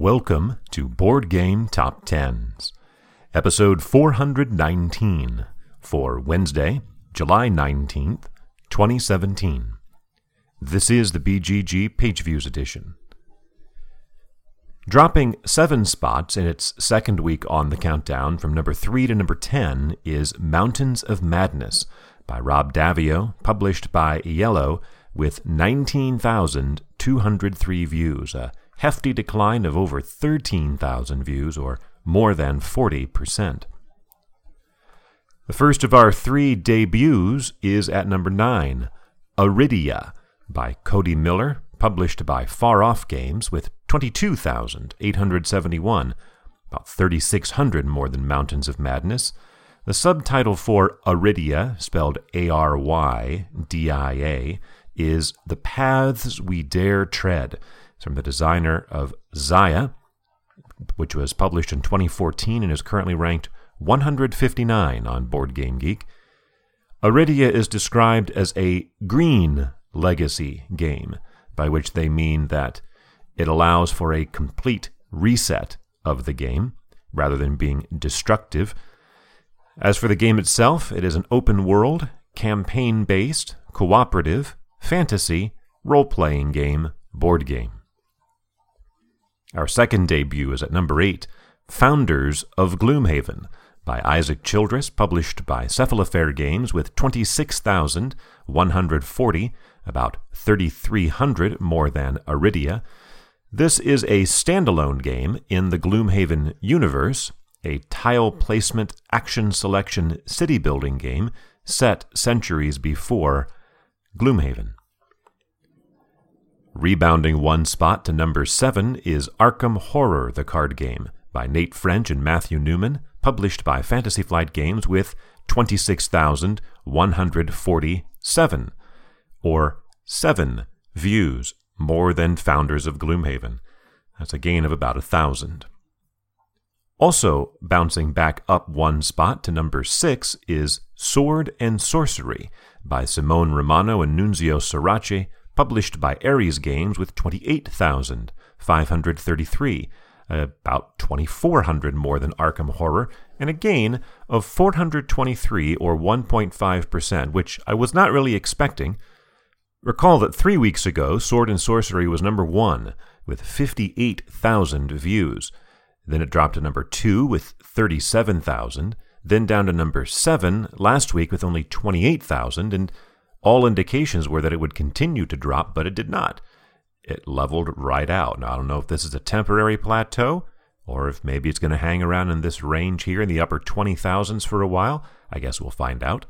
Welcome to Board Game Top Tens, episode 419 for Wednesday, July 19th, 2017. This is the BGG Page Views edition. Dropping seven spots in its second week on the countdown from number 3 to number 10 is Mountains of Madness by Rob Daviau, published by IELLO, with 19,203 views, hefty decline of over 13,000 views, or more than 40%. The first of our three debuts is at number 9, Arydia by Cody Miller, published by Far Off Games, with 22,871, about 3,600 more than Mountains of Madness. The subtitle for Arydia, spelled A R Y D I A, is The Paths We Dare Tread. It's from the designer of Xia, which was published in 2014 and is currently ranked 159 on Board Game Geek. Arydia is described as a green legacy game, by which they mean that it allows for a complete reset of the game rather than being destructive. As for the game itself, it is an open world, campaign based, cooperative, fantasy, role playing game, board game. Our second debut is at number 8, Founders of Gloomhaven by Isaac Childress, published by Cephalofair Games with 26,140, about 3,300 more than Arydia. This is a standalone game in the Gloomhaven universe, a tile placement action selection city building game set centuries before Gloomhaven. Rebounding one spot to number 7 is Arkham Horror, the card game, by Nate French and Matthew Newman, published by Fantasy Flight Games with 26,147, or 7 views more than Founders of Gloomhaven. That's a gain of about a thousand. Also, bouncing back up one spot to number 6 is Sword and Sorcery by Simone Romano and Nunzio Surace, published by Ares Games with 28,533, about 2,400 more than Arkham Horror, and a gain of 423 or 1.5%, which I was not really expecting. Recall that three weeks ago, Sword and Sorcery was number one with 58,000 views. Then it dropped to number two with 37,000, then down to number seven last week with only 28,000, and all indications were that it would continue to drop, but it did not it leveled right out. Now, I don't know if this is a temporary plateau or if maybe it's going to hang around in this range here in the upper 20,000s for a while. I guess we'll find out.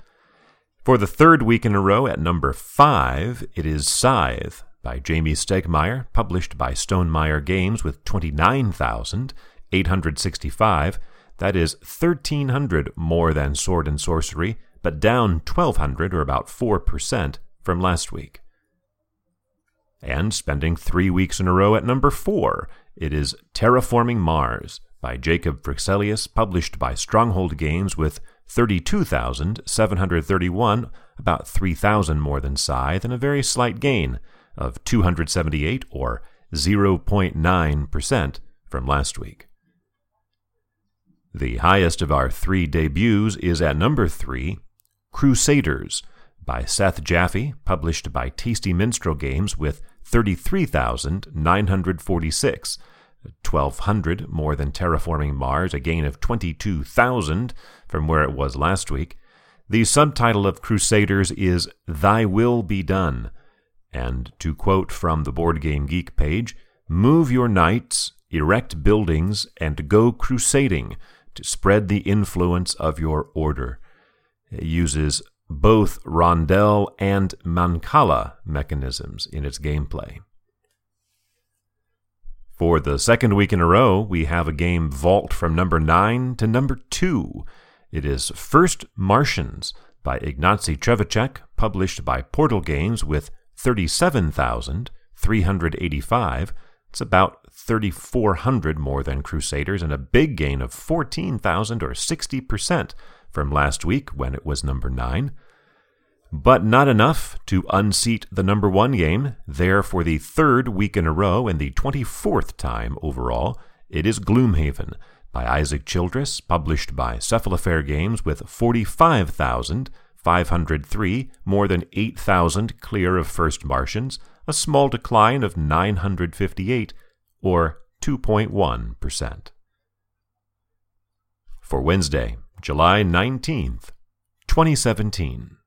For the third week in a row at number 5, it is Scythe by Jamey Stegmaier, published by Stonemaier Games with 29,865. That is 1,300 more than Sword and Sorcery, but down 1,200 or about 4% from last week and spending three weeks in a row at number four. It is Terraforming Mars by Jacob Fryxelius, published by Stronghold Games with 32,731, about 3,000 more than Scythe, and a very slight gain of 278 or 0.9% from last week. The highest of our three debuts is at number three, Crusaders by Seth Jaffee, published by Tasty Minstrel Games with 33,946. 1,200 more than Terraforming Mars, a gain of 22,000 from where it was last week. The subtitle of Crusaders is Thy Will Be Done. And to quote from the Board Game Geek page, move your knights, erect buildings, and go crusading to spread the influence of your order. It uses both rondel and mancala mechanisms in its gameplay. For the second week in a row, we have a game vault from number 9 to number 2. It is First Martians by Ignacy Trzewiczek, published by Portal Games with 37,385. It's about 3,400 more than Crusaders and a big gain of 14,000 or 60% from last week when it was number 9. But not enough to unseat the number one game. There for the third week in a row and the 24th time overall, it is Gloomhaven by Isaac Childress, published by Cephalofair Games with 45,503, more than 8,000 clear of First Martians, a small decline of 958, or 2.1%. For Wednesday, July 19th, 2017.